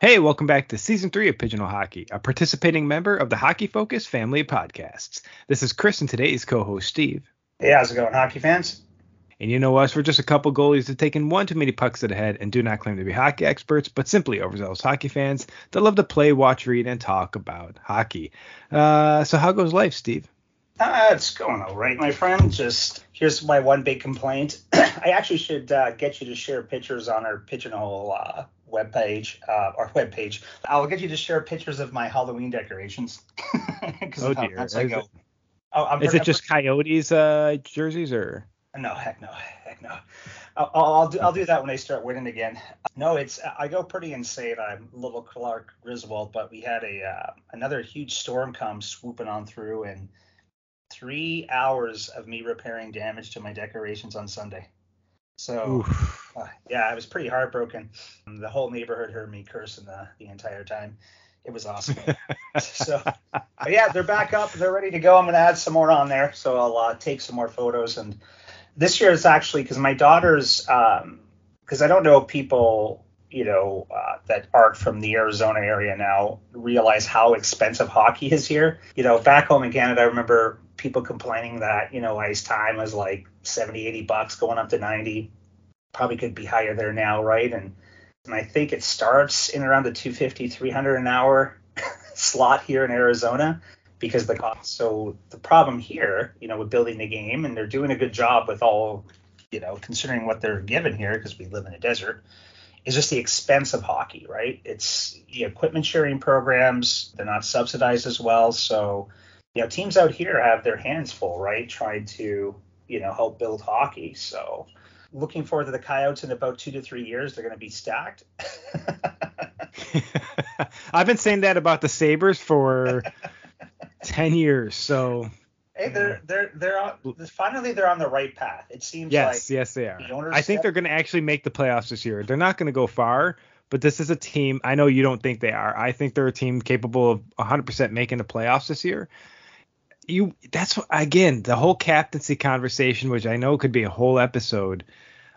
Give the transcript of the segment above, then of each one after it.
Hey, welcome back to season three of Pigeonhole Hockey, a participating member of the Hockey Focus family of podcasts. This is Chris and today's co-host Steve. Hey, how's it going, hockey fans? And you know us, we're just a couple goalies that have taken one too many pucks to the head and do not claim to be hockey experts, but simply overzealous hockey fans that love to play, watch, read, and talk about hockey. Uh, so how goes life, Steve? Uh, it's going all right, my friend. Just here's my one big complaint. I actually should uh, get you to share pictures on our Pigeonhole uh, webpage, uh, our webpage. I'll get you to share pictures of my Halloween decorations. oh dear. That's I go. Oh, I'm is it just Coyotes uh, jerseys or? No, heck no, heck no. I'll, I'll, do, I'll do that when I start winning again. No, it's I go pretty insane. I'm little Clark Griswold, but we had a uh, another huge storm come swooping on through, and three hours of me repairing damage to my decorations on Sunday. So uh, yeah, I was pretty heartbroken. The whole neighborhood heard me cursing the, the entire time. It was awesome. so yeah, they're back up. They're ready to go. I'm gonna add some more on there. So I'll uh, take some more photos. And this year is actually because my daughter's because um, I don't know people you know uh, that aren't from the Arizona area now realize how expensive hockey is here. You know, back home in Canada, I remember people complaining that you know ice time is like 70 80 bucks going up to 90 probably could be higher there now right? And and i think it starts in around the 250 300 an hour slot here in arizona because the cost so the problem here you know with building the game and they're doing a good job with all you know considering what they're given here because we live in a desert is just the expense of hockey right? It's the equipment sharing programs they're not subsidized as well so you know, teams out here have their hands full, right? Trying to, you know, help build hockey. So looking forward to the Coyotes in about two to three years. They're going to be stacked. I've been saying that about the Sabres for 10 years. So. Hey, they're they're they're on, finally they're on the right path. It seems yes, like yes they are. The I think they're going to actually make the playoffs this year. They're not going to go far, but this is a team. I know you don't think they are. I think they're a team capable of 100% making the playoffs this year you that's what, again the whole captaincy conversation, which I know could be a whole episode.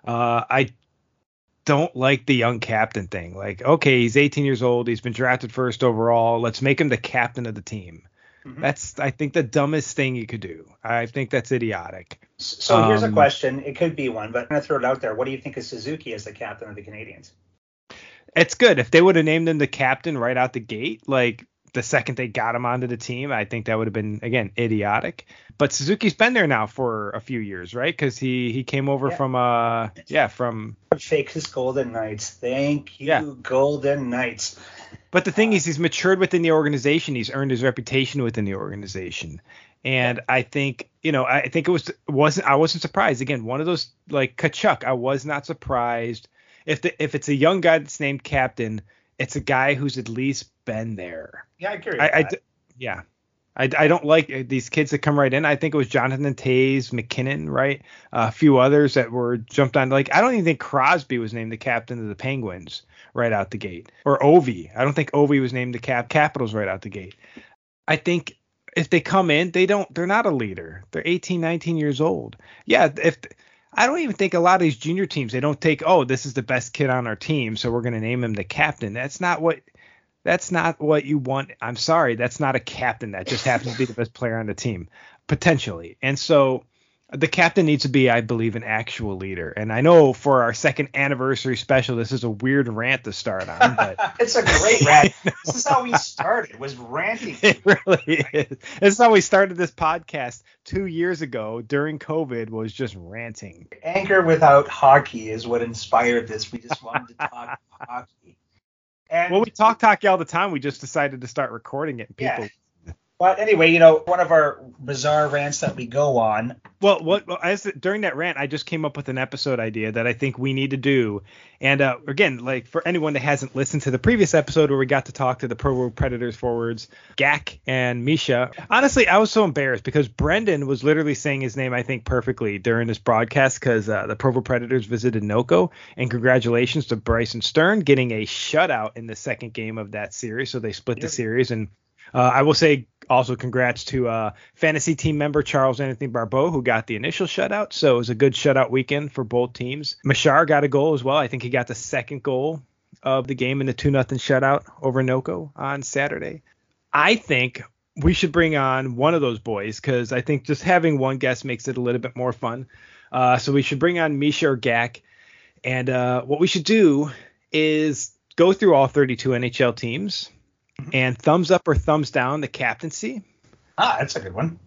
Uh, I don't like the young captain thing. Like, okay, he's 18 years old, he's been drafted first overall. Let's make him the captain of the team. Mm-hmm. That's I think the dumbest thing you could do. I think that's idiotic. So um, here's a um, question. It could be one, but I'm gonna throw it out there. What do you think of Suzuki as the captain of the Canadiens? It's good if they would have named him the captain right out the gate. Like the second they got him onto the team, I think that would have been again idiotic. But Suzuki's been there now for a few years, right? Because he he came over yeah. from uh yeah from Vegas Golden Knights. Thank you, yeah. Golden Knights. But the thing uh, is, he's matured within the organization. He's earned his reputation within the organization, and yeah. I think you know I think it was wasn't I wasn't surprised. Again, one of those like Tkachuk. I was not surprised if the if it's a young guy that's named captain it's a guy who's at least been there. Yeah, I agree. I, I, yeah. I, I don't like these kids that come right in. I think it was Jonathan Toews, MacKinnon, right? Uh, a few others that were jumped on. Like I don't even think Crosby was named the captain of the Penguins right out the gate, or Ovi. I don't think Ovi was named the cap Capitals right out the gate. I think if they come in, they don't. They're not a leader. They're 18, 19 years old. Yeah, if I don't even think a lot of these junior teams they don't take oh this is the best kid on our team so we're going to name him the captain. That's not what that's not what you want. I'm sorry, that's not a captain. That just happens to be the best player on the team potentially. And so the captain needs to be, I believe, an actual leader. And I know for our second anniversary special, this is a weird rant to start on, but it's a great rant. this is how we started. Was ranting. It really is. This is how we started this podcast two years ago during COVID. Was just ranting. Anchor without hockey is what inspired this. We just wanted to talk hockey. And well, we talk hockey all the time. We just decided to start recording it, and people yeah. But anyway, you know, one of our bizarre rants that we go on. Well, what well, as during that rant, I just came up with an episode idea that I think we need to do. And uh, again, like for anyone that hasn't listened to the previous episode where we got to talk to the Provo Predators forwards, Gak and Misha. Honestly, I was so embarrassed because Brendan was literally saying his name, I think, perfectly during this broadcast because uh, the Provo Predators visited Noco. And congratulations to Bryson Stern getting a shutout in the second game of that series. So they split the series and uh, I will say also congrats to uh, fantasy team member Charles Anthony Barbeau who got the initial shutout. So it was a good shutout weekend for both teams. Machar got a goal as well. I think he got the second goal of the game in the 2 nothing shutout over Noco on Saturday. I think we should bring on one of those boys because I think just having one guest makes it a little bit more fun. Uh, so we should bring on Misha or Gak. And uh, what we should do is go through all 32 NHL teams. And thumbs up or thumbs down the captaincy. Ah, that's a good one.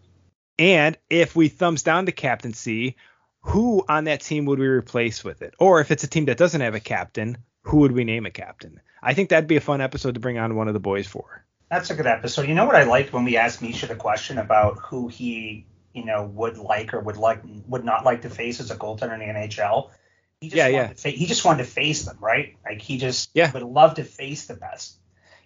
And if we thumbs down the captaincy, who on that team would we replace with it? Or if it's a team that doesn't have a captain, who would we name a captain? I think that'd be a fun episode to bring on one of the boys for. That's a good episode. You know what I liked when we asked Misha the question about who he, you know, would like or would like would not like to face as a goaltender in the NHL. He just yeah, yeah. Fa- he just wanted to face them, right? Like he just yeah. would love to face the best.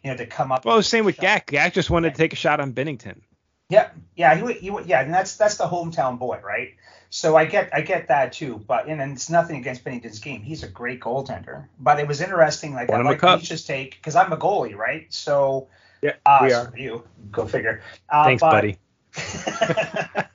You know, to come up. Well, same with Gak. Gak just wanted to take a shot on Binnington. Yeah, yeah, he he yeah, and that's that's the hometown boy, right? So I get I get that too, but and, and it's nothing against Binnington's game. He's a great goaltender, but it was interesting. Like I like Misha's take because I'm a goalie, right? So yeah, uh, we are. you go figure. Uh, Thanks, but, buddy.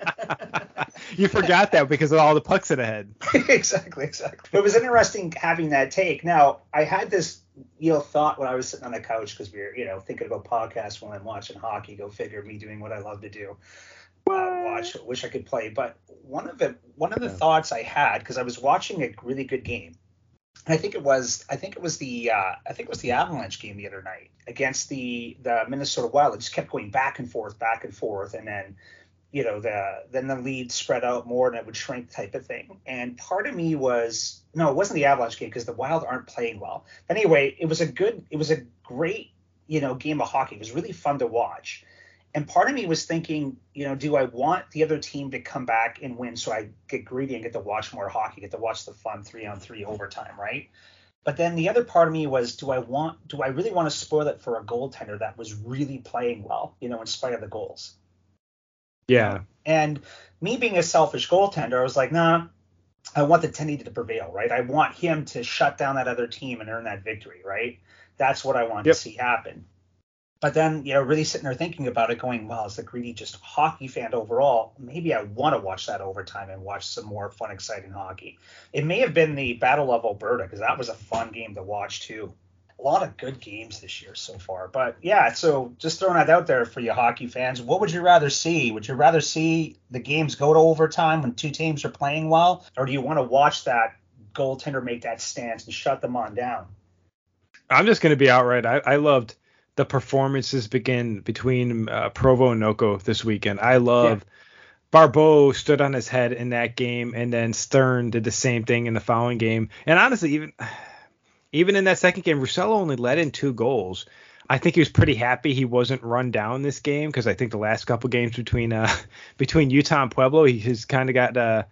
you forgot that because of all the pucks in the head. exactly, exactly. It was interesting having that take. Now, I had this, you know, thought when I was sitting on the couch because we were, you know, thinking about podcasts while I'm watching hockey. Go figure, me doing what I love to do. Uh, watch, wish I could play. But one of the one of the yeah. thoughts I had because I was watching a really good game. I think it was I think it was the uh, I think it was the Avalanche game the other night against the the Minnesota Wild. It just kept going back and forth, back and forth, and then you know the then the lead spread out more and it would shrink type of thing. And part of me was no it wasn't the avalanche game because the wild aren't playing well. But anyway it was a good it was a great you know game of hockey. It was really fun to watch. And part of me was thinking you know do i want the other team to come back and win so i get greedy and get to watch more hockey get to watch the fun three on three overtime right? But then the other part of me was do i want do i really want to spoil it for a goaltender that was really playing well you know in spite of the goals yeah. And me being a selfish goaltender, I was like, nah, I want the tendy to prevail, right? I want him to shut down that other team and earn that victory, right? That's what I want yep. to see happen. But then, you know, really sitting there thinking about it, going, well, as a greedy just hockey fan overall, maybe I want to watch that overtime and watch some more fun, exciting hockey. It may have been the Battle of Alberta because that was a fun game to watch too a lot of good games this year so far. But yeah, so just throwing that out there for you hockey fans, what would you rather see? Would you rather see the games go to overtime when two teams are playing well, or do you want to watch that goaltender make that stance and shut them on down? I'm just going to be outright. I, I loved the performances begin between uh, Provo and Noco this weekend. I love. Yeah. Barbeau stood on his head in that game, and then Stern did the same thing in the following game. And honestly, even even in that second game, Roussel only led in two goals. I think he was pretty happy he wasn't run down this game because I think the last couple games between uh between Utah and Pueblo, he has kind of got uh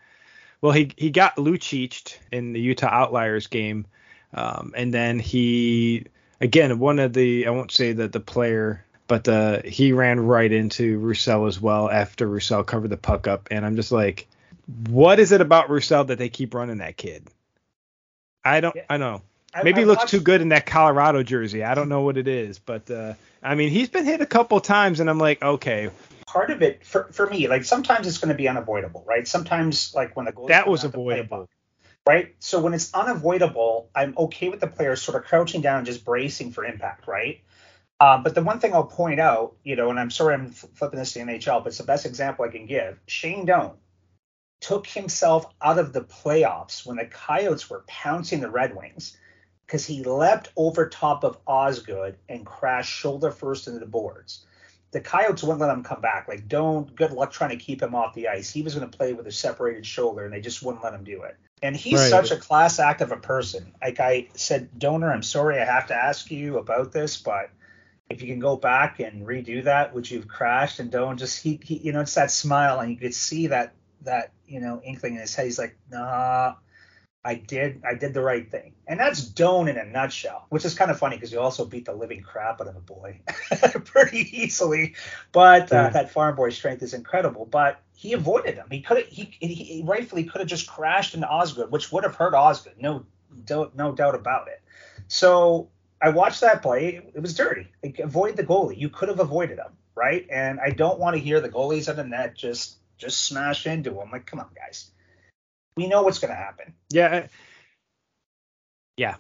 well he he got Lucic in the Utah Outliers game, um, and then he again one of the I won't say that the player but uh, he ran right into Roussel as well after Roussel covered the puck up, and I'm just like, what is it about Roussel that they keep running that kid? I don't, yeah. I know. Maybe I, he looks watched... too good in that Colorado jersey. I don't know what it is, but uh, I mean, he's been hit a couple times, and I'm like, okay. Part of it for, for me, like sometimes it's going to be unavoidable, right? Sometimes, like when the goal that was avoidable, right? So when it's unavoidable, I'm okay with the players sort of crouching down and just bracing for impact, right? Um, but the one thing I'll point out, you know, and I'm sorry I'm flipping this to NHL, but it's the best example I can give. Shane Doan took himself out of the playoffs when the Coyotes were pouncing the Red Wings because he leapt over top of Osgood and crashed shoulder first into the boards. The Coyotes wouldn't let him come back. Like, don't, good luck trying to keep him off the ice. He was going to play with a separated shoulder, and they just wouldn't let him do it. And he's right. such a class act of a person. Like I said, Donor, I'm sorry I have to ask you about this, but if you can go back and redo that, which you've crashed, and don't just he, he you know, it's that smile, and you could see that that you know inkling in his head. He's like, nah, I did I did the right thing. And that's Doan in a nutshell, which is kind of funny because you also beat the living crap out of a boy pretty easily. But uh, that farm boy strength is incredible. But he avoided him. He could have he, he rightfully could have just crashed into Osgood, which would have hurt Osgood. No doubt no doubt about it. So I watched that play. It was dirty. Like, avoid the goalie. You could have avoided him, right? And I don't want to hear the goalies in the net just just smash into him. Like, come on, guys we know what's going to happen. Yeah. Yeah.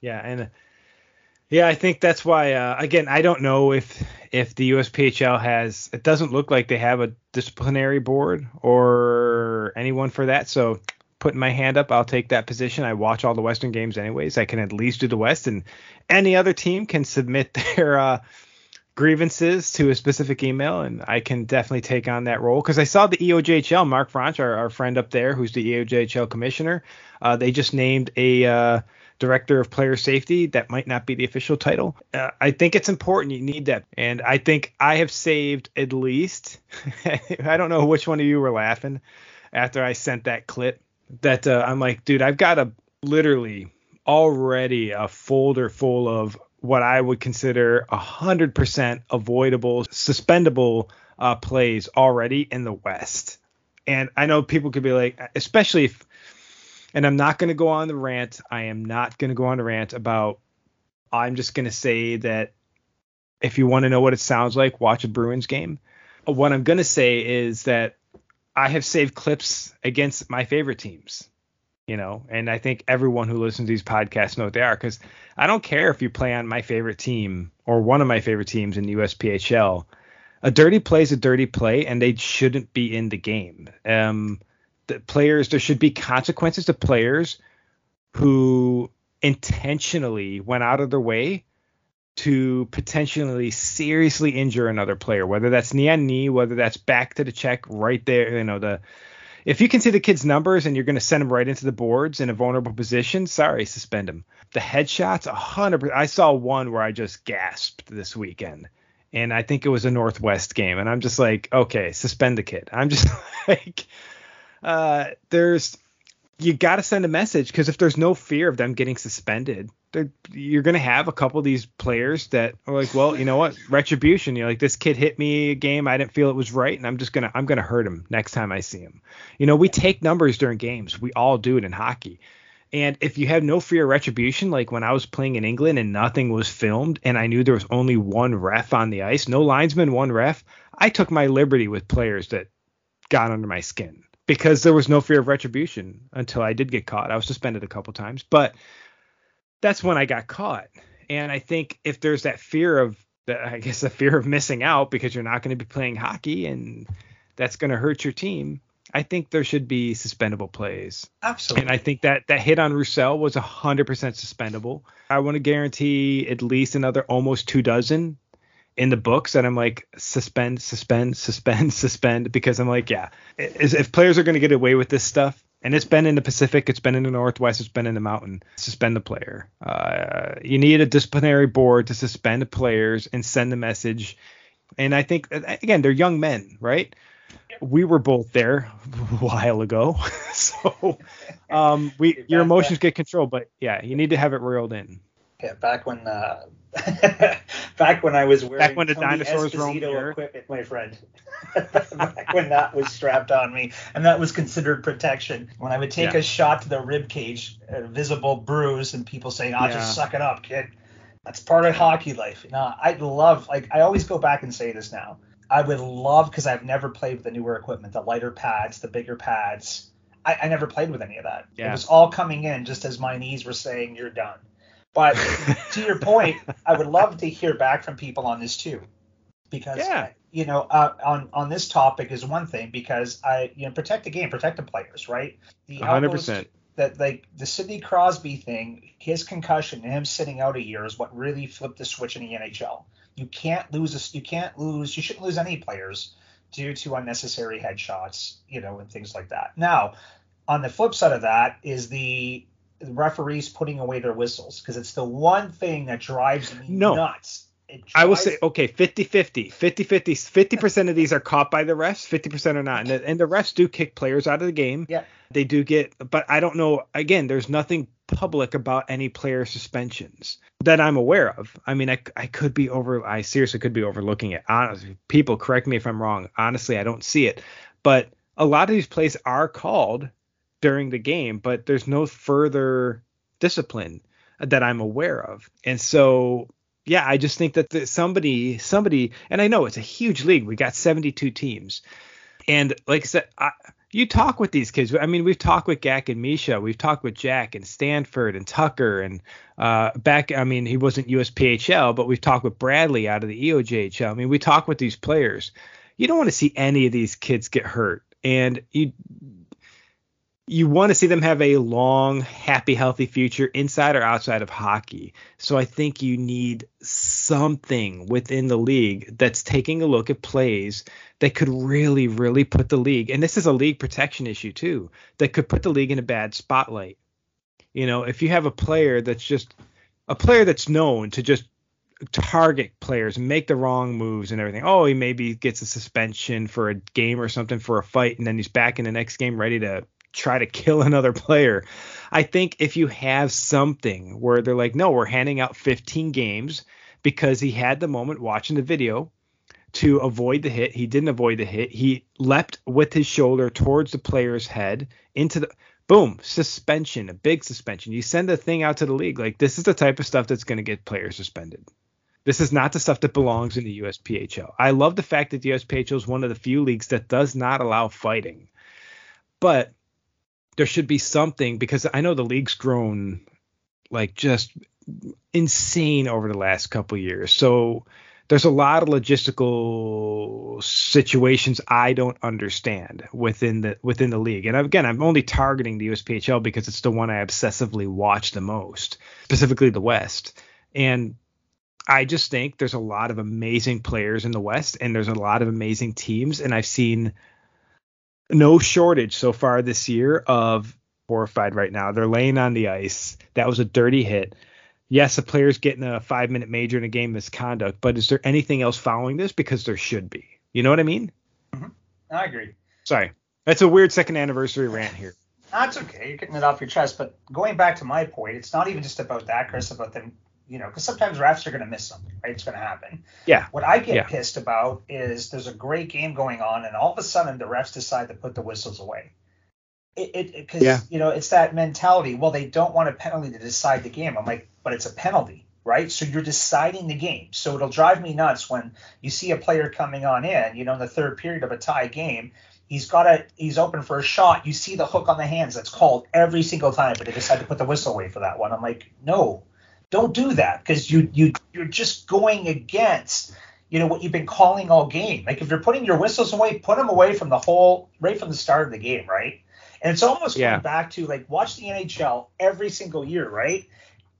Yeah. And Yeah, I think that's why. Uh, again, I don't know if if the USPHL has. It doesn't look like they have a disciplinary board or anyone for that. So putting my hand up, I'll take that position. I watch all the Western games anyways. I can at least do the West, and any other team can submit their uh, grievances to a specific email, and I can definitely take on that role because I saw the EOJHL, Mark Franch, our, our, friend up there, who's the EOJHL commissioner. Uh, they just named a uh, director of player safety. That might not be the official title. Uh, I think it's important. You need that, and I think I have saved at least. I don't know which one of you were laughing after I sent that clip. That uh, I'm like, dude, I've got a literally already a folder full of what I would consider 100% avoidable, suspendable uh, plays already in the West. And I know people could be like, especially if, and I'm not going to go on the rant. I am not going to go on the rant about, I'm just going to say that if you want to know what it sounds like, watch a Bruins game. What I'm going to say is that I have saved clips against my favorite teams you know, and I think everyone who listens to these podcasts know what they are because I don't care if you play on my favorite team or one of my favorite teams in the USPHL. A dirty play is a dirty play, and they shouldn't be in the game. Um, the players, there should be consequences to players who intentionally went out of their way to potentially seriously injure another player, whether that's knee on knee, whether that's back to the check right there, you know, the if you can see the kid's numbers and you're going to send him right into the boards in a vulnerable position, sorry, suspend him. The headshots, 100%. I saw one where I just gasped this weekend. And I think it was a Northwest game. And I'm just like, okay, suspend the kid. I'm just like, uh, there's, you got to send a message because if there's no fear of them getting suspended, you're going to have a couple of these players that are like, well, you know what, retribution. You're like, this kid hit me a game, I didn't feel it was right, and I'm just gonna, I'm gonna hurt him next time I see him. You know, we take numbers during games, we all do it in hockey. And if you have no fear of retribution, like when I was playing in England and nothing was filmed, and I knew there was only one ref on the ice, no linesman, one ref, I took my liberty with players that got under my skin because there was no fear of retribution until I did get caught. I was suspended a couple times, but that's when I got caught. And I think if there's that fear of, I guess, the fear of missing out because you're not going to be playing hockey and that's going to hurt your team, I think there should be suspendable plays. Absolutely. And I think that that hit on Roussel was 100% suspendable. I want to guarantee at least another almost two dozen in the books that I'm like suspend, suspend, suspend, suspend because I'm like, yeah, if players are going to get away with this stuff, and it's been in the Pacific, it's been in the Northwest, it's been in the Mountain. Suspend the player. Uh, you need a disciplinary board to suspend the players and send the message. And I think again, they're young men, right? We were both there a while ago, so um, we your emotions get controlled. But yeah, you need to have it reeled in. Yeah, back when uh, back when I was wearing back when the Tony dinosaurs roamed equipment, my friend. back when that was strapped on me, and that was considered protection. When I would take yeah. a shot to the rib cage, a visible bruise, and people saying, "Oh, yeah. just suck it up, kid." That's part of hockey life. You know, I love like I always go back and say this now. I would love because I've never played with the newer equipment, the lighter pads, the bigger pads. I, I never played with any of that. Yeah. It was all coming in just as my knees were saying, "You're done." But to your point, I would love to hear back from people on this too, because yeah. you know uh, on on this topic is one thing because I you know protect the game, protect the players, right? The 100. percent That like the Sidney Crosby thing, his concussion and him sitting out a year is what really flipped the switch in the NHL. You can't lose a, you can't lose you shouldn't lose any players due to unnecessary headshots, you know, and things like that. Now, on the flip side of that is the referees putting away their whistles because it's the one thing that drives me no. nuts. Drives... I will say, okay, 50 50. 50 50. 50% of these are caught by the refs, 50% are not. And the, and the refs do kick players out of the game. Yeah. They do get, but I don't know. Again, there's nothing public about any player suspensions that I'm aware of. I mean, I, I could be over, I seriously could be overlooking it. Honestly, people correct me if I'm wrong. Honestly, I don't see it. But a lot of these plays are called during the game, but there's no further discipline that I'm aware of. And so, yeah, I just think that the, somebody, somebody, and I know it's a huge league. We got 72 teams, and like I said, I, you talk with these kids. I mean, we've talked with Gak and Misha. We've talked with Jack and Stanford and Tucker and uh, back. I mean, he wasn't USPHL, but we've talked with Bradley out of the EOJHL. I mean, we talk with these players. You don't want to see any of these kids get hurt, and you you want to see them have a long, happy, healthy future inside or outside of hockey. So I think you need something within the league that's taking a look at plays that could really, really put the league, and this is a league protection issue too, that could put the league in a bad spotlight. You know, if you have a player that's just a player that's known to just target players, make the wrong moves and everything. Oh, he maybe gets a suspension for a game or something for a fight, and then he's back in the next game ready to try to kill another player. I think if you have something where they're like, no, we're handing out 15 games because he had the moment watching the video to avoid the hit. He didn't avoid the hit. He leapt with his shoulder towards the player's head into the boom suspension, a big suspension. You send a thing out to the league like this is the type of stuff that's going to get players suspended. This is not the stuff that belongs in the USPHL. I love the fact that the USPHL is one of the few leagues that does not allow fighting. But there should be something because I know the league's grown like just insane over the last couple years. So there's a lot of logistical situations I don't understand within the within the league. And again, I'm only targeting the USPHL because it's the one I obsessively watch the most, specifically the West. And I just think there's a lot of amazing players in the West and there's a lot of amazing teams and I've seen no shortage so far this year of horrified right now. They're laying on the ice. That was a dirty hit. Yes, a player's getting a five minute major in a game misconduct, but is there anything else following this? Because there should be. You know what I mean? Mm-hmm. I agree. Sorry. That's a weird second anniversary rant here. That's okay. You're getting it off your chest. But going back to my point, it's not even just about that, Chris, about them you know, because sometimes refs are going to miss something, right? It's going to happen. Yeah. What I get yeah. pissed about is there's a great game going on, and all of a sudden the refs decide to put the whistles away. It because yeah. you know it's that mentality. Well, they don't want a penalty to decide the game. I'm like, but it's a penalty, right? So you're deciding the game. So it'll drive me nuts when you see a player coming on in, you know, in the third period of a tie game. He's got a he's open for a shot. You see the hook on the hands that's called every single time, but they decide to put the whistle away for that one. I'm like, no, don't do that because you you you're just going against you know what you've been calling all game. Like if you're putting your whistles away, put them away from the whole right from the start of the game, right? And it's almost yeah. going back to like watch the NHL every single year, right?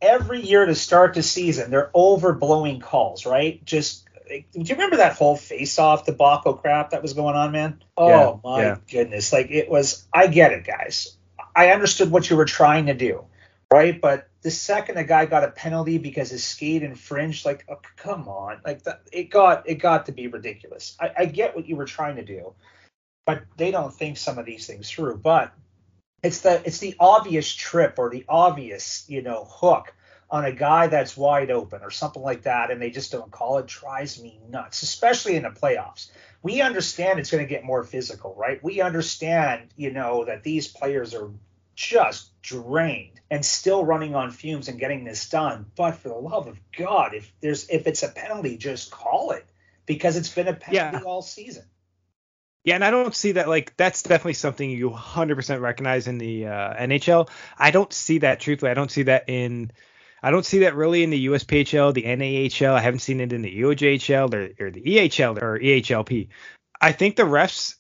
Every year to start the season, they're overblowing calls, right? Just like, do you remember that whole face-off debacle crap that was going on, man? Oh yeah, my yeah. goodness! Like it was. I get it, guys. I understood what you were trying to do, right? But the second a guy got a penalty because his skate infringed, like, oh, come on, like the, it got it got to be ridiculous. I, I get what you were trying to do, but they don't think some of these things through. But it's the it's the obvious trip or the obvious you know hook on a guy that's wide open or something like that, and they just don't call it. Drives me nuts, especially in the playoffs. We understand it's going to get more physical, right? We understand, you know, that these players are just drained and still running on fumes and getting this done. But for the love of God, if there's if it's a penalty, just call it because it's been a penalty yeah. all season. Yeah, and I don't see that like that's definitely something you 100% recognize in the uh, NHL. I don't see that truthfully. I don't see that in I don't see that really in the USPHL, the NAHL. I haven't seen it in the EOJHL or, or the EHL or EHLP. I think the refs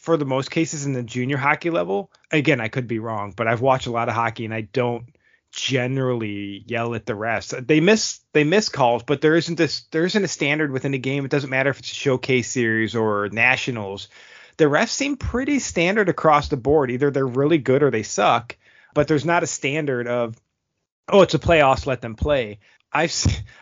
for the most cases in the junior hockey level, again, I could be wrong, but I've watched a lot of hockey and I don't generally yell at the refs. They miss they miss calls, but there isn't this there isn't a standard within the game. It doesn't matter if it's a showcase series or nationals. The refs seem pretty standard across the board. Either they're really good or they suck, but there's not a standard of oh, it's a playoffs, let them play. I've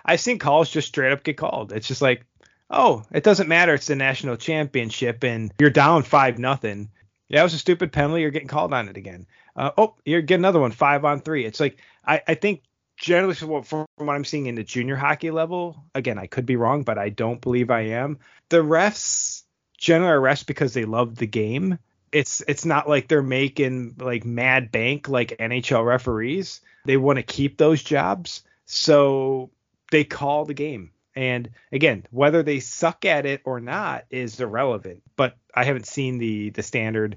I've seen calls just straight up get called. It's just like oh, it doesn't matter. It's the national championship and you're down five nothing. Yeah, it was a stupid penalty. You're getting called on it again. Uh, oh, you're getting another one, five on three. It's like I, I think generally from what, from what I'm seeing in the junior hockey level, again, I could be wrong, but I don't believe I am. The refs generally are refs because they love the game. It's it's not like they're making like mad bank like NHL referees. They want to keep those jobs, so they call the game. And again, whether they suck at it or not is irrelevant. But I haven't seen the the standard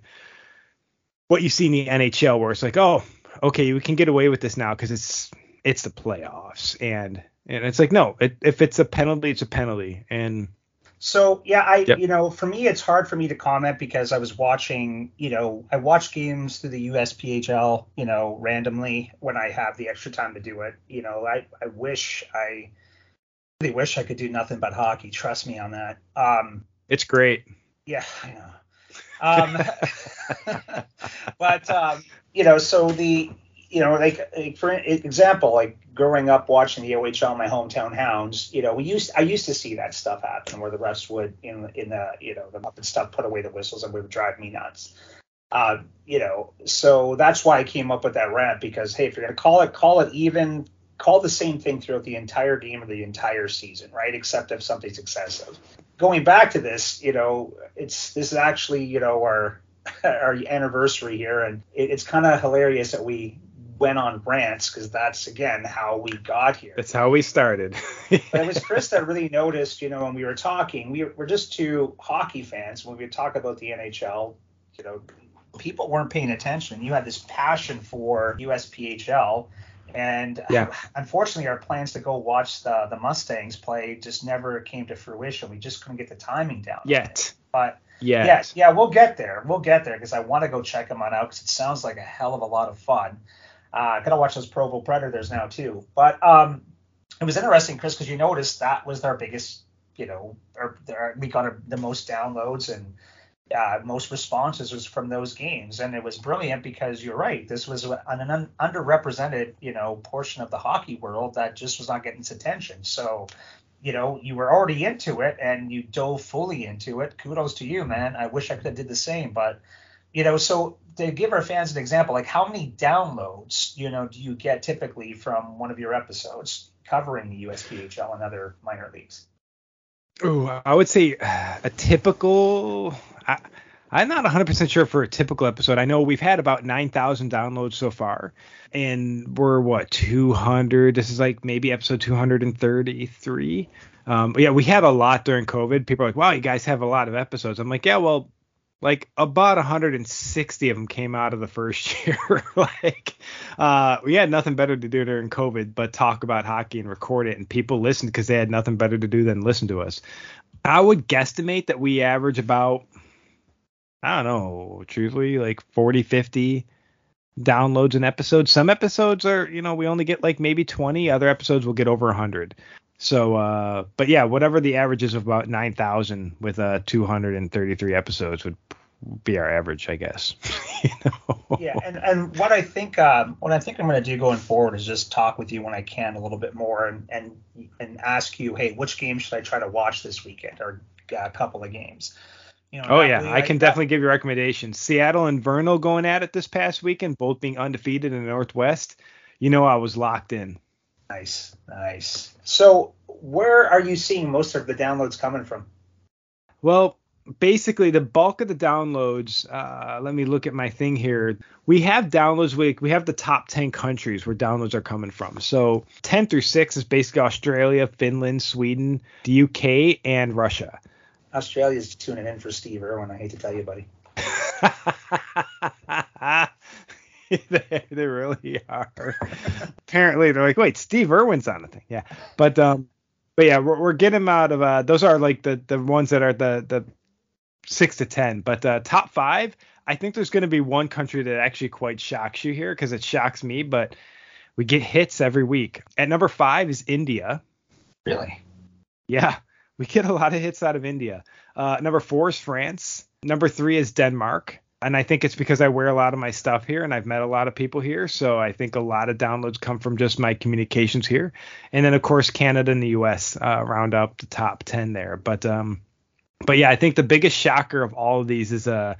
what you see in the NHL, where it's like, oh, okay, we can get away with this now because it's it's the playoffs, and and it's like, no, it, if it's a penalty, it's a penalty, and so yeah, I Yep. you know for me it's hard for me to comment because I was watching you know I watch games through the USPHL you know randomly when I have the extra time to do it. You know I I wish I really wish I could do nothing but hockey. Trust me on that. Um it's great. yeah I know. Um, but um, you know, so the you know, like, like for example, like growing up watching the OHL, my hometown Hounds, you know, we used I used to see that stuff happen where the refs would in in the you know the up and stuff put away the whistles and would drive me nuts. Uh, you know, so that's why I came up with that rant because hey, if you're gonna call it, call it even, call the same thing throughout the entire game or the entire season, right? Except if something's excessive. Going back to this, you know, it's this is actually you know our our anniversary here, and it, it's kind of hilarious that we went on rants because that's again how we got here. That's how we started. But it was Chris that really noticed, you know, when we were talking, we were, we're just two hockey fans. When we would talk about the NHL, you know, people weren't paying attention. You had this passion for USPHL. And Yeah. unfortunately, our plans to go watch the, the Mustangs play just never came to fruition. We just couldn't get the timing down. Yet. But Yet. Yes, yeah, we'll get there. We'll get there because I want to go check them on out because it sounds like a hell of a lot of fun. Uh, gotta watch those Provo Predators now too. But um, it was interesting, Chris, because you noticed that was their biggest, you know, or we got a, the most downloads and uh, most responses was from those games, and it was brilliant because you're right. This was an, an underrepresented, you know, portion of the hockey world that just was not getting its attention. So you know, you were already into it and you dove fully into it. Kudos to you, man. I wish I could have did the same, but you know, so to give our fans an example, like how many downloads, you know, do you get typically from one of your episodes covering the USPHL and other minor leagues? Ooh, I would say uh, a typical. I'm not 100% sure for a typical episode. I know we've had about 9,000 downloads so far, and we're what 200. This is like maybe episode 233. Um, yeah, we had a lot during COVID. People are like, "Wow, you guys have a lot of episodes." I'm like, "Yeah, well, like about 160 of them came out of the first year. like, uh, we had nothing better to do during COVID but talk about hockey and record it, and people listened because they had nothing better to do than listen to us. I would guesstimate that we average about, I don't know, truthfully, like 40, 50 downloads an episode. Some episodes are, you know, we only get like maybe 20. Other episodes will get over 100. So, uh, but yeah, whatever the average is of about 9,000 with uh, 233 episodes would be our average, I guess. you know? Yeah, and, and what I think um, what I think I'm going to do going forward is just talk with you when I can a little bit more and and and ask you, hey, which game should I try to watch this weekend or uh, a couple of games? You know, Oh yeah, way I can that- definitely give you recommendations. Seattle and Vernal going at it this past weekend, both being undefeated in the Northwest. You know I was locked in. Nice, nice. So, where are you seeing most of the downloads coming from? Well, basically the bulk of the downloads. Uh, let me look at my thing here. We have downloads. We we have the top ten countries where downloads are coming from. So ten through six is basically Australia, Finland, Sweden, the UK, and Russia. Australia's tuning in for Steve Irwin. I hate to tell you, buddy. they, they really are. Apparently, they're like, wait, Steve Irwin's on the thing. Yeah, but um, but yeah, we're, we're getting out of uh, those are like the the ones that are the the six to ten. But uh, top five, I think there's going to be one country that actually quite shocks you here because it shocks me, but we get hits every week. At number five is India. Really? Yeah, we get a lot of hits out of India. Uh, number four is France. Number three is Denmark. And I think it's because I wear a lot of my stuff here and I've met a lot of people here. So I think a lot of downloads come from just my communications here. And then, of course, Canada and the US uh, round up the top 10 there. But, um, but yeah, I think the biggest shocker of all of these is uh,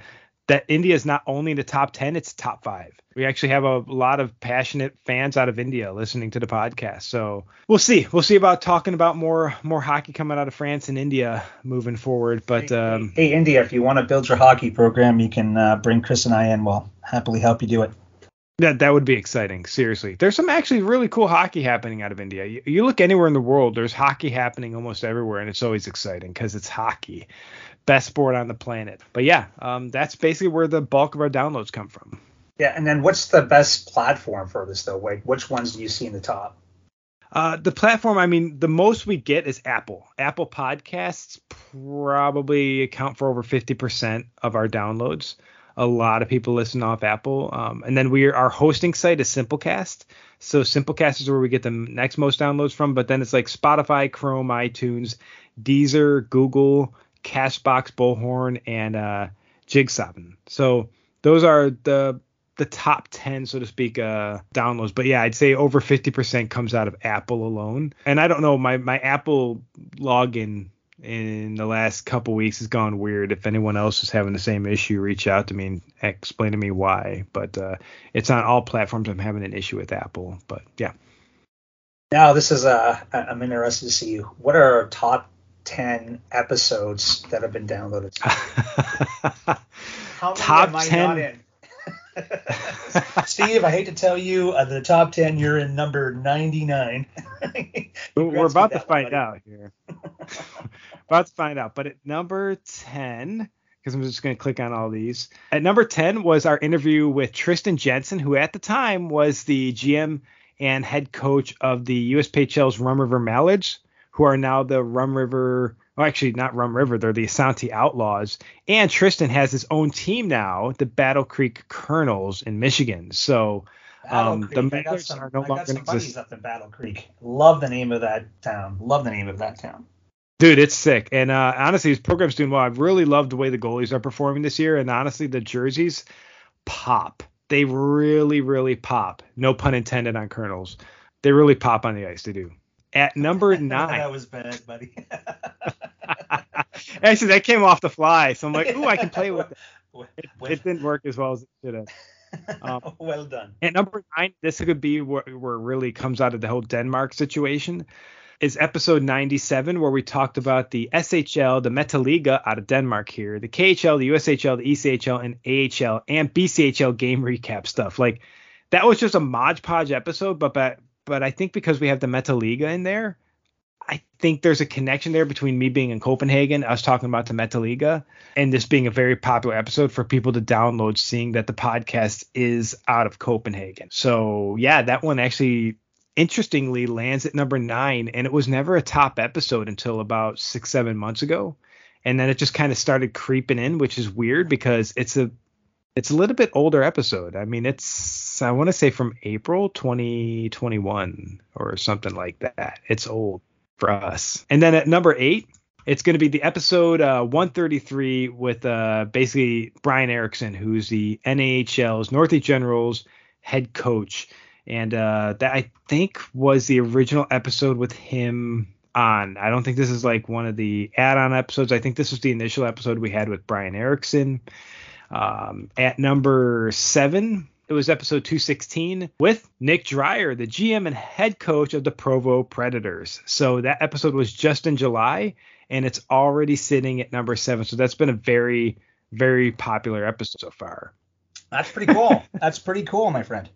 that India is not only in the top 10, it's top five. We actually have a lot of passionate fans out of India listening to the podcast. So we'll see. We'll see about talking about more more hockey coming out of France and India moving forward. But hey, um, hey, India, if you want to build your hockey program, you can uh, bring Chris and I in. We'll happily help you do it. that that would be exciting. Seriously, there's some actually really cool hockey happening out of India. You, you look anywhere in the world, there's hockey happening almost everywhere, and it's always exciting because it's hockey. Best board on the planet. But yeah, um, that's basically where the bulk of our downloads come from. Yeah, and then what's the best platform for this though? Like, which ones do you see in the top? Uh, the platform, I mean, the most we get is Apple. Apple Podcasts probably account for over 50% of our downloads. A lot of people listen off Apple. Um, and then we our hosting site is Simplecast. So Simplecast is where we get the next most downloads from. But then it's like Spotify, Chrome, iTunes, Deezer, Google, Castbox, Bullhorn, and uh, Jigsaw. So those are the the top 10 so to speak uh downloads. But yeah i'd say over 50% comes out of apple alone. And i don't know my my apple login in the last couple weeks has gone weird. If anyone else is having the same issue reach out to me and explain to me why. But uh it's on all platforms i'm having an issue with apple. But yeah. Now this is uh i'm interested to see what are our top 10 episodes that have been downloaded How many top am I 10 not in? Steve, I hate to tell you, uh, the top 10, you're in number 99. We're about to find buddy. out here. about to find out. But at number 10, because I'm just going to click on all these. At number 10 was our interview with Tristan Jensen, who at the time was the GM and head coach of the USPHL's Rum River Mallards, who are now the Rum River well, actually not Rum River, they're the Isanti Outlaws. And Tristan has his own team now, the Battle Creek Colonels in Michigan. So um, the Mariners are no longer some buddies up in Battle Creek. Love the name of that town. Love the name of that town. Dude, it's sick. And uh, honestly, his program's doing well. I've really loved the way the goalies are performing this year. And honestly, the jerseys pop. They really, really pop. No pun intended on Colonels. They really pop on the ice. They do. At number nine. that was bad, buddy. Actually, that came off the fly, so I'm like, ooh, I can play with it. It, it didn't work as well as it should have. Um, well done. At number nine, this could be where, where it really comes out of the whole Denmark situation. Is episode 97 where we talked about the SHL, the Metaliga out of Denmark here, the KHL, the USHL, the ECHL, and AHL, and BCHL game recap stuff. Like that was just a Mod Podge episode, but but but I think because we have the Metaliga in there, I think there's a connection there between me being in Copenhagen, us talking about the Metaliga, and this being a very popular episode for people to download, seeing that the podcast is out of Copenhagen. So yeah, that one actually interestingly lands at number nine, and it was never a top episode until about six, seven months ago. And then it just kind of started creeping in, which is weird because it's a it's a little bit older episode. I mean, it's I want to say from April 2021 or something like that. It's old for us. And then at number eight, it's going to be the episode uh, 133 with uh, basically Brian Erickson, who's the NAHL's Northeast Generals head coach. And uh, that I think was the original episode with him on. I don't think this is like one of the add on episodes. I think this was the initial episode we had with Brian Erickson. Um, at number seven, it was episode 216 with Nick Dreyer, the GM and head coach of the Provo Predators. So that episode was just in July, and it's already sitting at number seven. So that's been a very, very popular episode so far. That's pretty cool. that's pretty cool, my friend.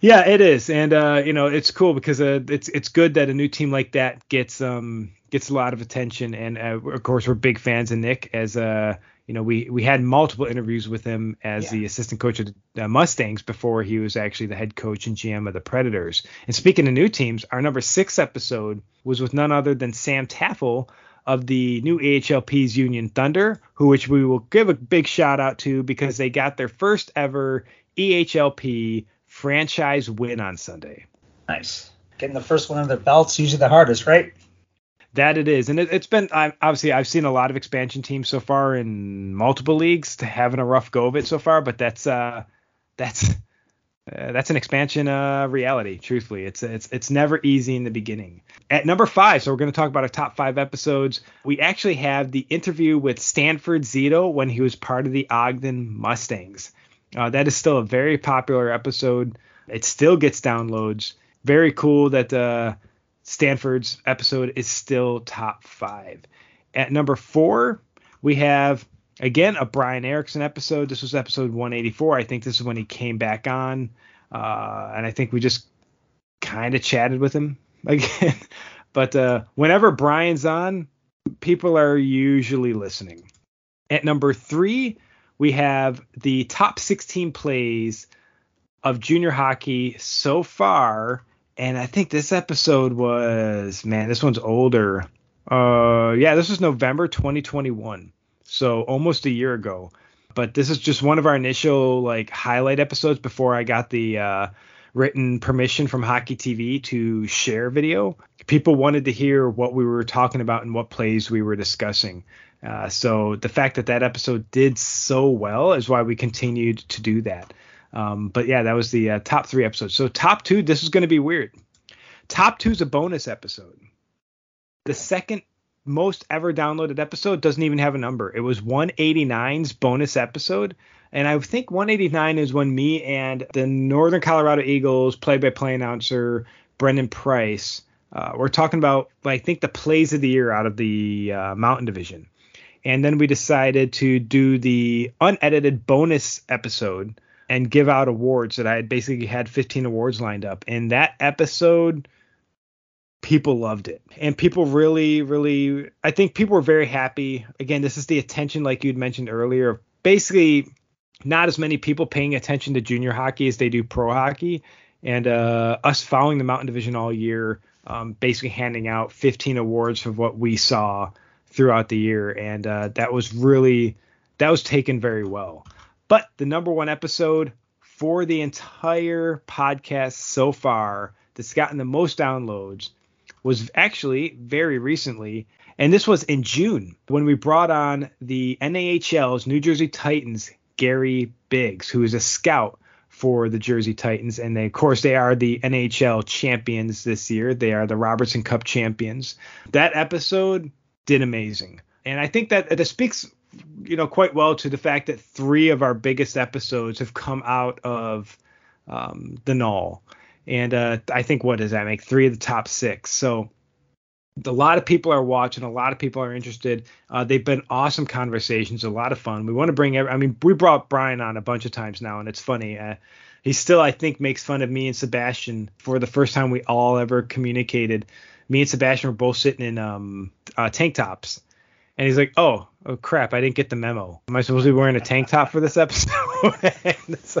Yeah, it is, and uh, you know it's cool because uh, it's it's good that a new team like that gets um gets a lot of attention, and uh, of course we're big fans of Nick as uh you know, we we had multiple interviews with him as yeah. the assistant coach of the uh, Mustangs before he was actually the head coach and GM of the Predators. And speaking of new teams, our number six episode was with none other than Sam Taffel of the new EHLP's Union Thunder, who which we will give a big shout out to because they got their first ever EHLP franchise win on Sunday. Nice. Getting the first one under their belts, usually the hardest, right? That it is, and it, has been I, obviously I've seen a lot of expansion teams so far in multiple leagues having a rough go of it so far, but that's uh that's uh, that's an expansion uh, reality. Truthfully, it's it's it's never easy in the beginning. At number five, so we're going to talk about our top five episodes. We actually have the interview with Stanford Zito when he was part of the Ogden Mustangs. Uh, that is still a very popular episode. It still gets downloads. Very cool that uh, Stanford's episode is still top five. At number four, we have again a Brian Erickson episode. This was episode 184. I think this is when he came back on, uh, and I think we just kind of chatted with him again. but uh, whenever Brian's on, people are usually listening. At number three, we have the top 16 plays of junior hockey so far. And I think this episode was, man, this one's older. Uh, yeah, this was November 2021. So almost a year ago. But this is just one of our initial like highlight episodes before I got the uh, written permission from Hockey TV to share video. People wanted to hear what we were talking about and what plays we were discussing. Uh, so the fact that that episode did so well is why we continued to do that. Um, but yeah, that was the uh, top three episodes. So top two, this is going to be weird. Top two is a bonus episode. The second most ever downloaded episode doesn't even have a number. It was 189's bonus episode. And I think 189 is when me and the Northern Colorado Eagles play by play announcer Brendan Price uh, we're talking about, I think, the plays of the year out of the uh, Mountain Division. And then we decided to do the unedited bonus episode and give out awards that I had basically had 15 awards lined up. And that episode, people loved it. And people really, really, I think people were very happy. Again, this is the attention, like you'd mentioned earlier, basically not as many people paying attention to junior hockey as they do pro hockey. And uh, us following the Mountain Division all year, um, basically handing out 15 awards for what we saw throughout the year, and uh, that was really that was taken very well. But the number one episode for the entire podcast so far that's gotten the most downloads was actually very recently, and this was in June when we brought on the NAHL's New Jersey Titans Gary Biggs, who is a scout for the Jersey Titans, and they, of course they are the NHL champions this year. They are the Robertson Cup champions. That episode did amazing. And I think that that speaks, you know, quite well to the fact that three of our biggest episodes have come out of um, the null. And uh, I think what does that make? Three of the top six. So a lot of people are watching. A lot of people are interested. Uh, they've been awesome conversations, a lot of fun. We want to bring. Every, I mean, we brought Brian on a bunch of times now, and it's funny. Uh, he still, I think, makes fun of me and Sebastian for the first time we all ever communicated me and Sebastian were both sitting in um, uh, tank tops, and he's like, "Oh, oh crap, I didn't get the memo. Am I supposed to be wearing a tank top for this episode?" so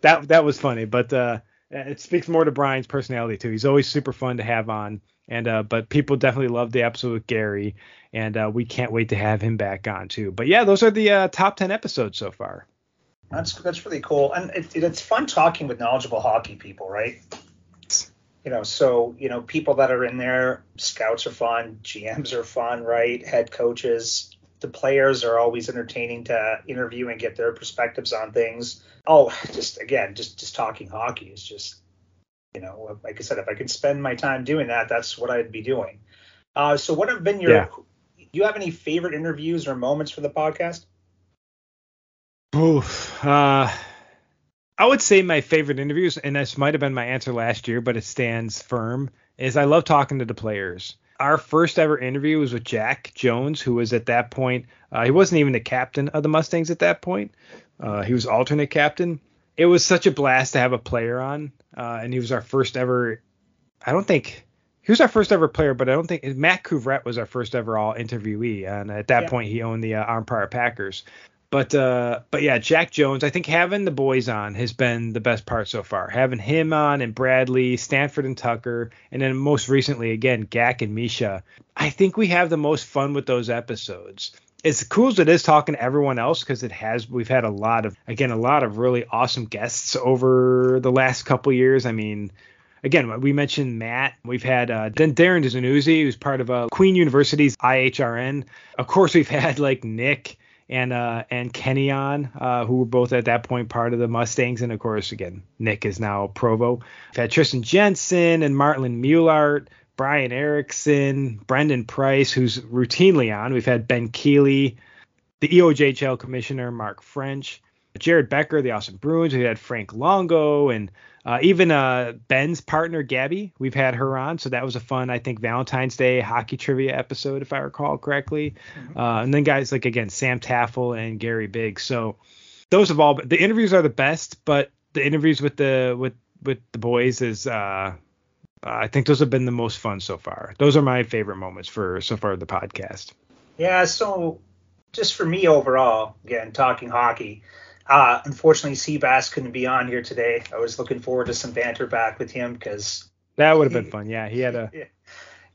that that was funny, but uh, it speaks more to Brian's personality too. He's always super fun to have on, and uh, but people definitely love the episode with Gary, and uh, we can't wait to have him back on too. But yeah, those are the uh, top ten episodes so far. That's that's really cool, and it, it's fun talking with knowledgeable hockey people, right? You know, so you know, people that are in there, scouts are fun, GMs are fun, right? Head coaches, the players are always entertaining to interview and get their perspectives on things. Oh, just again, just just talking hockey is just, you know, like I said, if I could spend my time doing that, that's what I'd be doing. Uh, so, what have been your? Yeah. Do you have any favorite interviews or moments for the podcast? Oof. Uh, I would say my favorite interviews, and this might have been my answer last year, but it stands firm, is I love talking to the players. Our first ever interview was with Jack Jones, who was at that point, uh, he wasn't even the captain of the Mustangs at that point. Uh, he was alternate captain. It was such a blast to have a player on, uh, and he was our first ever. I don't think he was our first ever player, but I don't think Matt Couvrette was our first ever all interviewee, and at that yeah. point he owned the uh, Empire Packers. But uh, but yeah, Jack Jones. I think having the boys on has been the best part so far. Having him on and Bradley, Stanford and Tucker, and then most recently again Gak and Misha. I think we have the most fun with those episodes. As cool as it is talking to everyone else, because it has we've had a lot of again a lot of really awesome guests over the last couple years. I mean, again, we mentioned Matt. We've had uh, Darren Zanuzzi, who's part of uh, Queen University's IHRN. Of course, we've had like Nick and uh, and Kenny on, uh, who were both at that point part of the Mustangs, and of course, again, Nick is now Provo. We've had Tristan Jensen and Martin Muellart, Brian Erickson, Brendan Price, who's routinely on. We've had Ben Keeley, the EOJHL commissioner Mark French, Jared Becker, the Austin Bruins. We had Frank Longo and uh, even uh, Ben's partner Gabby, we've had her on, so that was a fun, I think, Valentine's Day hockey trivia episode, if I recall correctly. Mm-hmm. Uh, and then guys like again Sam Taffel and Gary Biggs. So those have all been, the interviews are the best, but the interviews with the with with the boys is uh, uh, I think those have been the most fun so far. Those are my favorite moments for so far the podcast. Yeah, so just for me overall, again, talking hockey, uh, unfortunately, Seabass couldn't be on here today. I was looking forward to some banter back with him because that would have been fun. Yeah, he had a.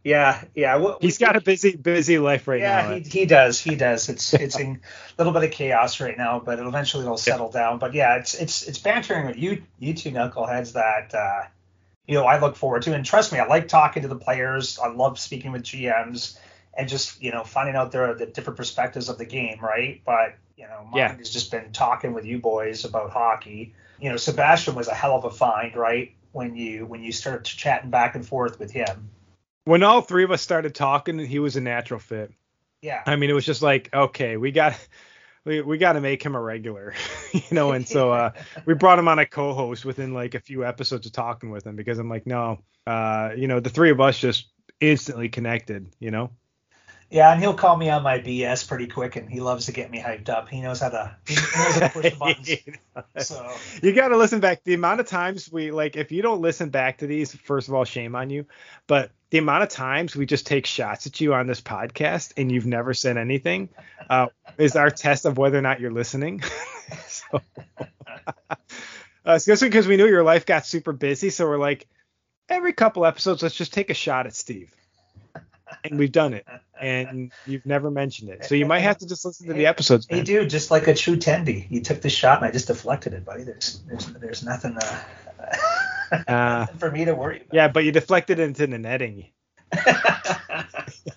Yeah, yeah. Well, He's got a busy, busy life right yeah, now. Yeah, he, he does. He does. It's it's a little bit of chaos right now, but eventually it'll settle yeah. down. But yeah, it's it's it's bantering with you you two knuckleheads that uh, you know I look forward to. And trust me, I like talking to the players. I love speaking with GMs and just you know finding out their the different perspectives of the game, right? But you know, mine yeah. has just been talking with you boys about hockey. You know, Sebastian was a hell of a find, right? When you when you started chatting back and forth with him when all three of us started talking, he was a natural fit. Yeah. I mean, it was just like, okay, we got we, we got to make him a regular, you know. And so uh, we brought him on a co-host within like a few episodes of talking with him because I'm like, no, uh, you know, the three of us just instantly connected, you know. Yeah, and he'll call me on my BS pretty quick, and he loves to get me hyped up. He knows how to, he knows how to push the buttons. so you got to listen back. The amount of times we like, if you don't listen back to these, first of all, shame on you. But the amount of times we just take shots at you on this podcast and you've never said anything uh, is our test of whether or not you're listening. so, uh, especially because we knew your life got super busy, so we're like, every couple episodes, let's just take a shot at Steve and we've done it, and you've never mentioned it. So you might have to just listen to the episodes. Man. Hey, dude, just like a true tendy, you took the shot and I just deflected it, buddy. There's there's there's nothing, uh, uh, for me to worry about. Yeah, but you deflected it into the netting.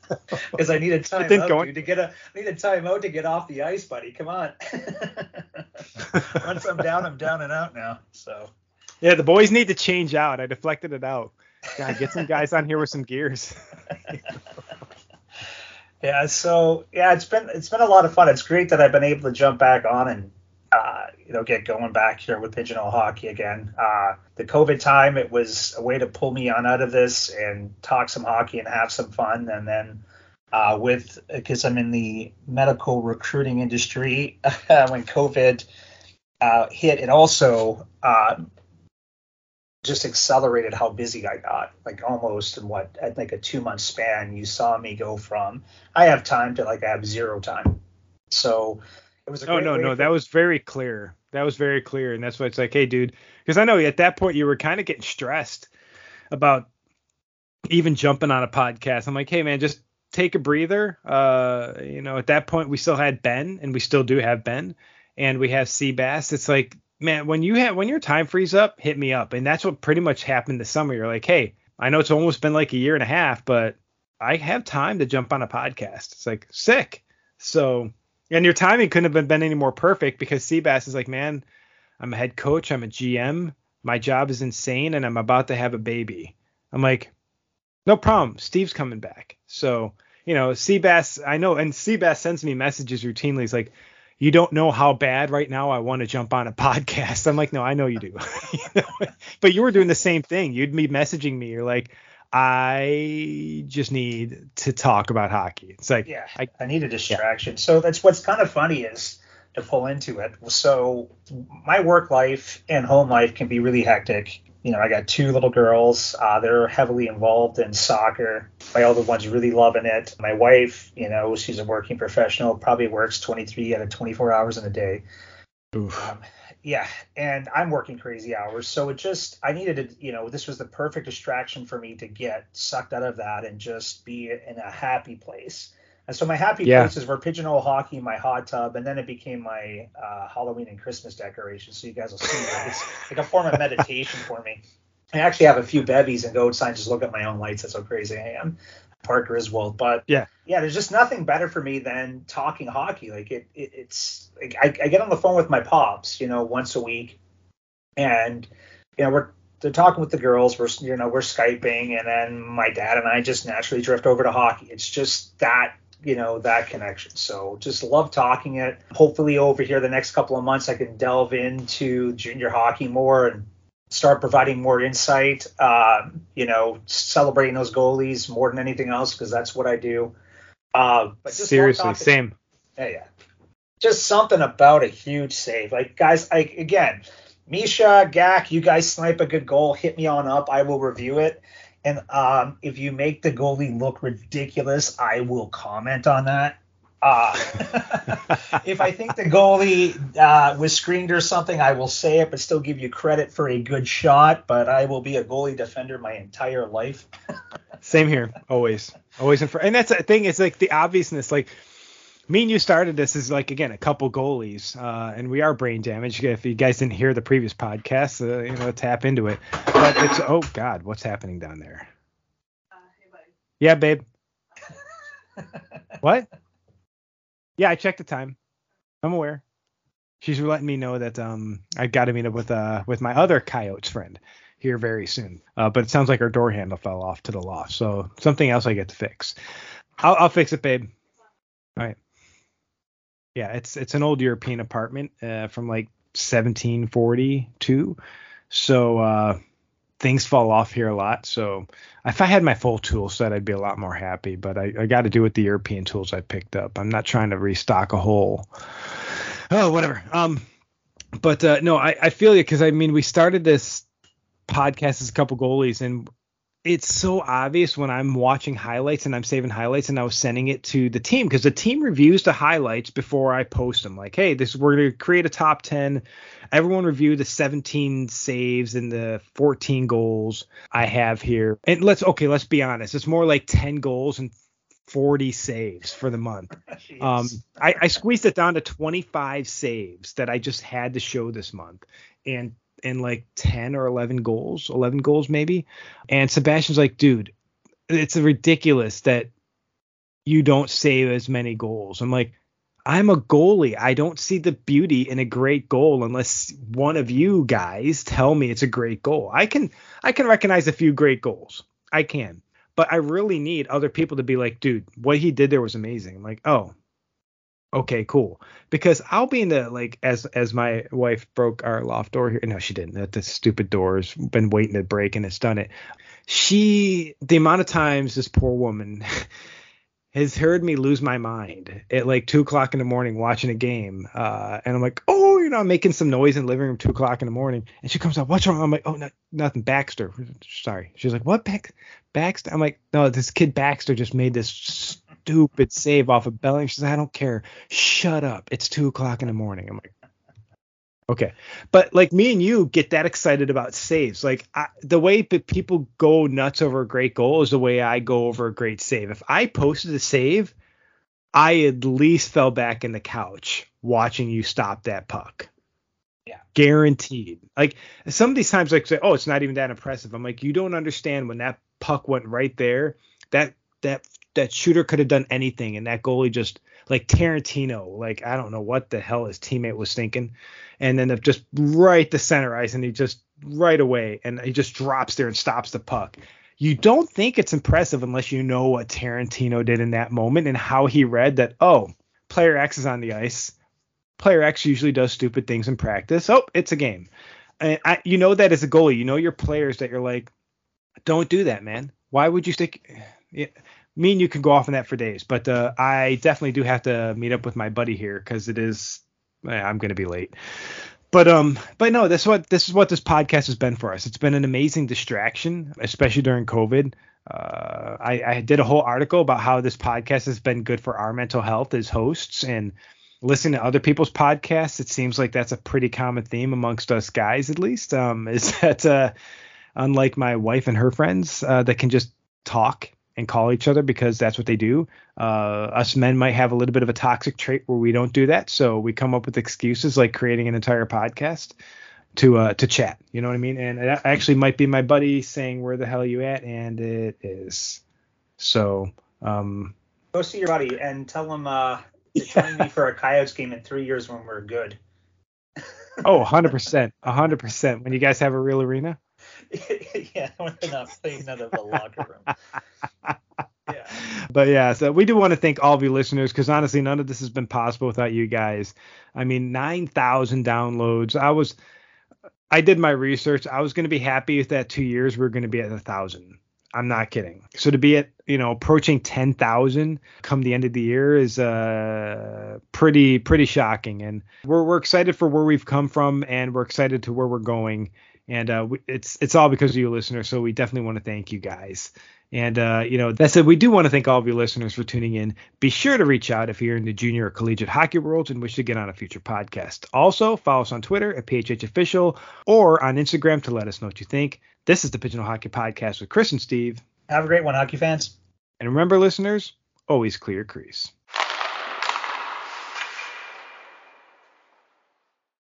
Because I need a timeout, going... dude, to get a I need a timeout to get off the ice, buddy. Come on. Once I'm down, I'm down and out now. So. Yeah, the boys need to change out. I deflected it out. God, get some guys on here with some gears. yeah, so yeah, it's been it's been a lot of fun. It's great that I've been able to jump back on and uh, you know get going back here with pigeonhole hockey again. Uh, the COVID time, it was a way to pull me on out of this and talk some hockey and have some fun. And then uh, with because I'm in the medical recruiting industry, when COVID uh, hit, it also uh, just accelerated how busy I got. Like almost in what at like a two month span, you saw me go from I have time to like I have zero time. So it was. A oh no, no, that was very clear. That was very clear, and that's why it's like, hey, dude, because I know at that point you were kind of getting stressed about even jumping on a podcast. I'm like, hey, man, just take a breather. Uh, you know, at that point we still had Ben, and we still do have Ben, and we have Seabass. It's like man, when you have when your time frees up, hit me up. And that's what pretty much happened this summer. You're like, hey, I know it's almost been like a year and a half, but I have time to jump on a podcast. It's like sick. So and your timing couldn't have been, been any more perfect because Seabass is like, man, I'm a head coach, I'm a GM, my job is insane, and I'm about to have a baby. I'm like, no problem. Steve's coming back. So, you know, Seabass, I know, and Seabass sends me messages routinely. He's like, you don't know how bad right now I want to jump on a podcast. I'm like, no, I know you do. but you were doing the same thing. You'd be messaging me. You're like, I just need to talk about hockey. It's like, yeah, I, I need a distraction. Yeah. So that's what's kind of funny is to pull into it. So my work life and home life can be really hectic you know, I got two little girls. Uh, they're heavily involved in soccer. My older one's really loving it. My wife, you know, she's a working professional, probably works 23 out of 24 hours in a day. Um, yeah, and I'm working crazy hours. So it just, I needed to, you know, this was the perfect distraction for me to get sucked out of that and just be in a happy place. And so my happy yeah. places were pigeonhole hockey, my hot tub, and then it became my uh, Halloween and Christmas decorations. So you guys will see that. It's like a form of meditation for me. I actually have a few bevies and go outside and just look at my own lights. That's how crazy I am. Clark Griswold. But yeah, yeah, there's just nothing better for me than talking hockey. Like it, it it's like I, I get on the phone with my pops, you know, once a week, and you know we're they're talking with the girls. We're you know we're skyping, and then my dad and I just naturally drift over to hockey. It's just that you know that connection. So just love talking it. Hopefully over here the next couple of months i can delve into junior hockey more and start providing more insight uh, you know celebrating those goalies more than anything else because that's what i do. Uh, but seriously same. Yeah yeah. Just something about a huge save. Like guys like again misha gak you guys snipe a good goal hit me on up i will review it And um, if you make the goalie look ridiculous, I will comment on that. Uh, if I think the goalie uh, was screened or something, I will say it, but still give you credit for a good shot. But I will be a goalie defender my entire life. Same here, always, always. And that's the thing. It's like the obviousness. Like me and you started this as like again a couple goalies, uh, and we are brain damaged. If you guys didn't hear the previous podcast, uh, you know, tap into it. But it's oh god, what's happening down there? Uh, hey, yeah, babe. what? Yeah, I checked the time. I'm aware. She's letting me know that um I got to meet up with uh with my other coyotes friend here very soon. Uh, but it sounds like our door handle fell off to the loft, so something else I get to fix. I'll, I'll fix it, babe. All right. Yeah, it's it's an old European apartment uh, from like 1742. So uh, things fall off here a lot. So if I had my full tool set, I'd be a lot more happy. But I, I got to do with the European tools I picked up. I'm not trying to restock a whole. Oh, whatever. Um, but uh, no, I, I feel you because I mean we started this podcast as a couple goalies, and it's so obvious when I'm watching highlights and I'm saving highlights and I was sending it to the team because the team reviews the highlights before I post them. Like, hey, this we're gonna create a top ten. Everyone review the 17 saves and the 14 goals I have here. And let's okay, let's be honest. It's more like 10 goals and 40 saves for the month. um, I, I squeezed it down to 25 saves that I just had to show this month. And in like 10 or 11 goals, 11 goals maybe. And Sebastian's like, dude, it's ridiculous that you don't save as many goals. I'm like, I'm a goalie. I don't see the beauty in a great goal unless one of you guys tell me it's a great goal. I can I can recognize a few great goals. I can. But I really need other people to be like, dude, what he did there was amazing. I'm like, oh, okay, cool. Because I'll be in the like as as my wife broke our loft door here. No, she didn't. That the stupid door's been waiting to break and it's done it. She the amount of times this poor woman has heard me lose my mind at like two o'clock in the morning watching a game. Uh, and I'm like, oh, you know, I'm making some noise in the living room two o'clock in the morning. And she comes up, what's wrong? I'm like, oh, no, nothing. Baxter. Sorry. She's like, what? Bax- Baxter? I'm like, no, this kid Baxter just made this stupid save off of Belling. She says, I don't care. Shut up. It's two o'clock in the morning. I'm like, okay. But like me and you get that excited about saves. Like I, the way that people go nuts over a great goal is the way I go over a great save. If I posted a save, I at least fell back in the couch watching you stop that puck. Yeah. Guaranteed. Like some of these times, like say, oh, it's not even that impressive. I'm like, you don't understand when that puck went right there. That that that shooter could have done anything, and that goalie just like Tarantino, like I don't know what the hell his teammate was thinking, and then just right the center ice, and he just right away, and he just drops there and stops the puck. You don't think it's impressive unless you know what Tarantino did in that moment and how he read that. Oh, player X is on the ice. Player X usually does stupid things in practice. Oh, it's a game. And I, you know that as a goalie, you know your players that you're like, don't do that, man. Why would you stick? Yeah, me and you can go off on that for days, but uh, I definitely do have to meet up with my buddy here because it is eh, I'm going to be late. But um, but no, this is what this is what this podcast has been for us. It's been an amazing distraction, especially during COVID. Uh, I, I did a whole article about how this podcast has been good for our mental health as hosts and listening to other people's podcasts. It seems like that's a pretty common theme amongst us guys, at least. Um, is that uh, unlike my wife and her friends uh, that can just talk and call each other because that's what they do. Uh, us men might have a little bit of a toxic trait where we don't do that, so we come up with excuses like creating an entire podcast to uh, to chat. You know what I mean? And it actually might be my buddy saying, "Where the hell are you at?" And it is. So um, go see your buddy and tell him uh, to join me for a Coyotes game in three years when we're good. oh, 100 percent, hundred percent. When you guys have a real arena. yeah, when they're not playing out of the locker room. Yeah. But yeah, so we do want to thank all of you listeners because honestly, none of this has been possible without you guys. I mean, 9,000 downloads. I was, I did my research. I was going to be happy if that two years we are going to be at a thousand. I'm not kidding. So to be at, you know, approaching 10,000 come the end of the year is uh pretty pretty shocking and we're we're excited for where we've come from and we're excited to where we're going and uh, we, it's it's all because of you listeners. So we definitely want to thank you guys. And uh, you know that said, we do want to thank all of you listeners for tuning in. Be sure to reach out if you're in the junior or collegiate hockey worlds and wish to get on a future podcast. Also, follow us on Twitter at PHH Official or on Instagram to let us know what you think. This is the Pigeonhole Hockey Podcast with Chris and Steve. Have a great one, hockey fans. And remember, listeners, always clear crease.